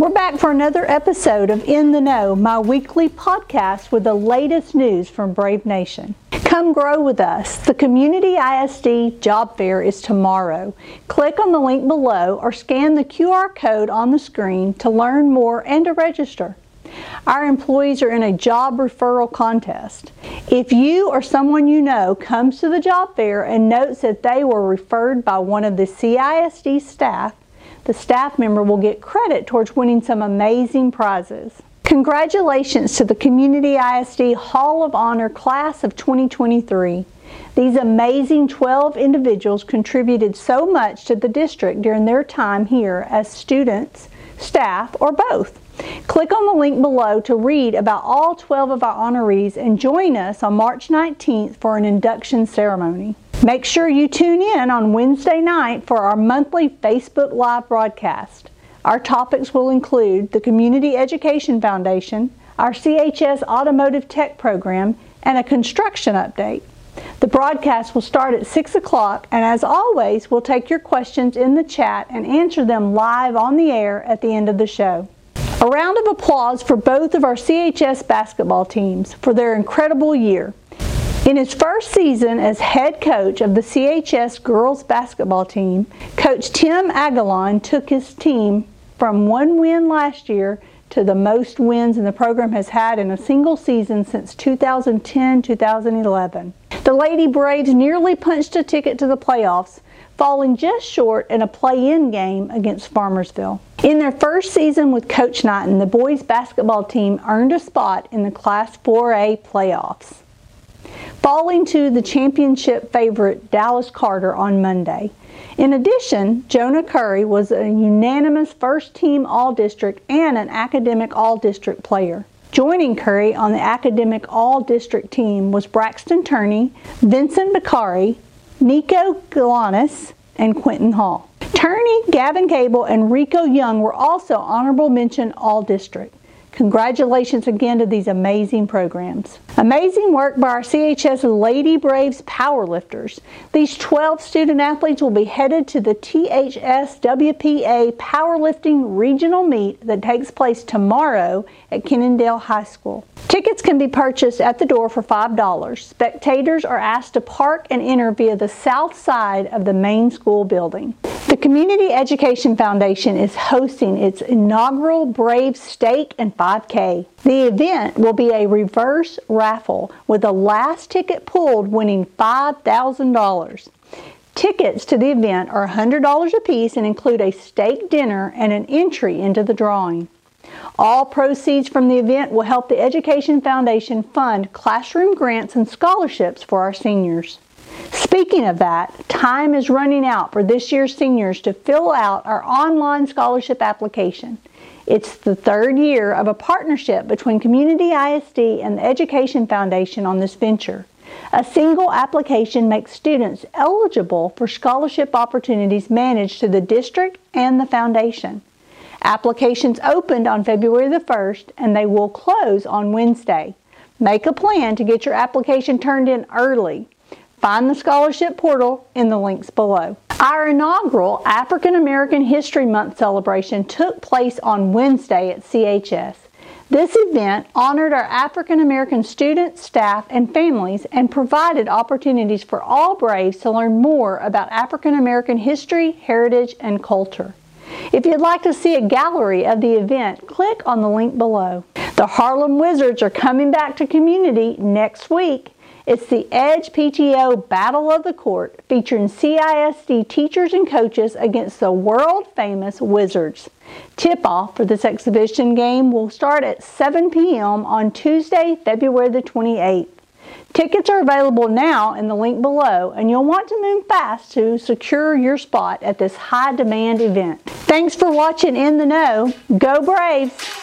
We're back for another episode of In the Know, my weekly podcast with the latest news from Brave Nation. Come grow with us. The Community ISD Job Fair is tomorrow. Click on the link below or scan the QR code on the screen to learn more and to register. Our employees are in a job referral contest. If you or someone you know comes to the job fair and notes that they were referred by one of the CISD staff, the staff member will get credit towards winning some amazing prizes. Congratulations to the Community ISD Hall of Honor Class of 2023. These amazing 12 individuals contributed so much to the district during their time here as students, staff, or both. Click on the link below to read about all 12 of our honorees and join us on March 19th for an induction ceremony. Make sure you tune in on Wednesday night for our monthly Facebook Live broadcast. Our topics will include the Community Education Foundation, our CHS Automotive Tech Program, and a construction update. The broadcast will start at 6 o'clock, and as always, we'll take your questions in the chat and answer them live on the air at the end of the show. A round of applause for both of our CHS basketball teams for their incredible year. In his first season as head coach of the CHS girls basketball team, Coach Tim Agalon took his team from one win last year to the most wins in the program has had in a single season since 2010 2011. The Lady Braves nearly punched a ticket to the playoffs, falling just short in a play in game against Farmersville. In their first season with Coach Knighton, the boys basketball team earned a spot in the Class 4A playoffs, falling to the championship favorite Dallas Carter on Monday. In addition, Jonah Curry was a unanimous first team All District and an academic All District player. Joining Curry on the academic All District team was Braxton Turney, Vincent Bakari, Nico Galanis, and Quentin Hall. Turney, Gavin Cable, and Rico Young were also honorable mention All District. Congratulations again to these amazing programs. Amazing work by our CHS Lady Braves powerlifters. These 12 student athletes will be headed to the THS WPA powerlifting regional meet that takes place tomorrow at Kennedale High School. Tickets can be purchased at the door for $5. Spectators are asked to park and enter via the south side of the main school building. The Community Education Foundation is hosting its inaugural Brave Steak and 5K. The event will be a reverse raffle with the last ticket pulled winning $5,000. Tickets to the event are $100 apiece and include a steak dinner and an entry into the drawing. All proceeds from the event will help the Education Foundation fund classroom grants and scholarships for our seniors. Speaking of that, time is running out for this year's seniors to fill out our online scholarship application. It's the third year of a partnership between Community ISD and the Education Foundation on this venture. A single application makes students eligible for scholarship opportunities managed to the district and the foundation. Applications opened on February the 1st and they will close on Wednesday. Make a plan to get your application turned in early. Find the scholarship portal in the links below. Our inaugural African American History Month celebration took place on Wednesday at CHS. This event honored our African American students, staff, and families and provided opportunities for all Braves to learn more about African American history, heritage, and culture. If you'd like to see a gallery of the event, click on the link below. The Harlem Wizards are coming back to community next week. It's the Edge PTO Battle of the Court featuring CISD teachers and coaches against the world famous Wizards. Tip off for this exhibition game will start at 7 p.m. on Tuesday, February the 28th. Tickets are available now in the link below, and you'll want to move fast to secure your spot at this high demand event. Thanks for watching In the Know. Go Braves!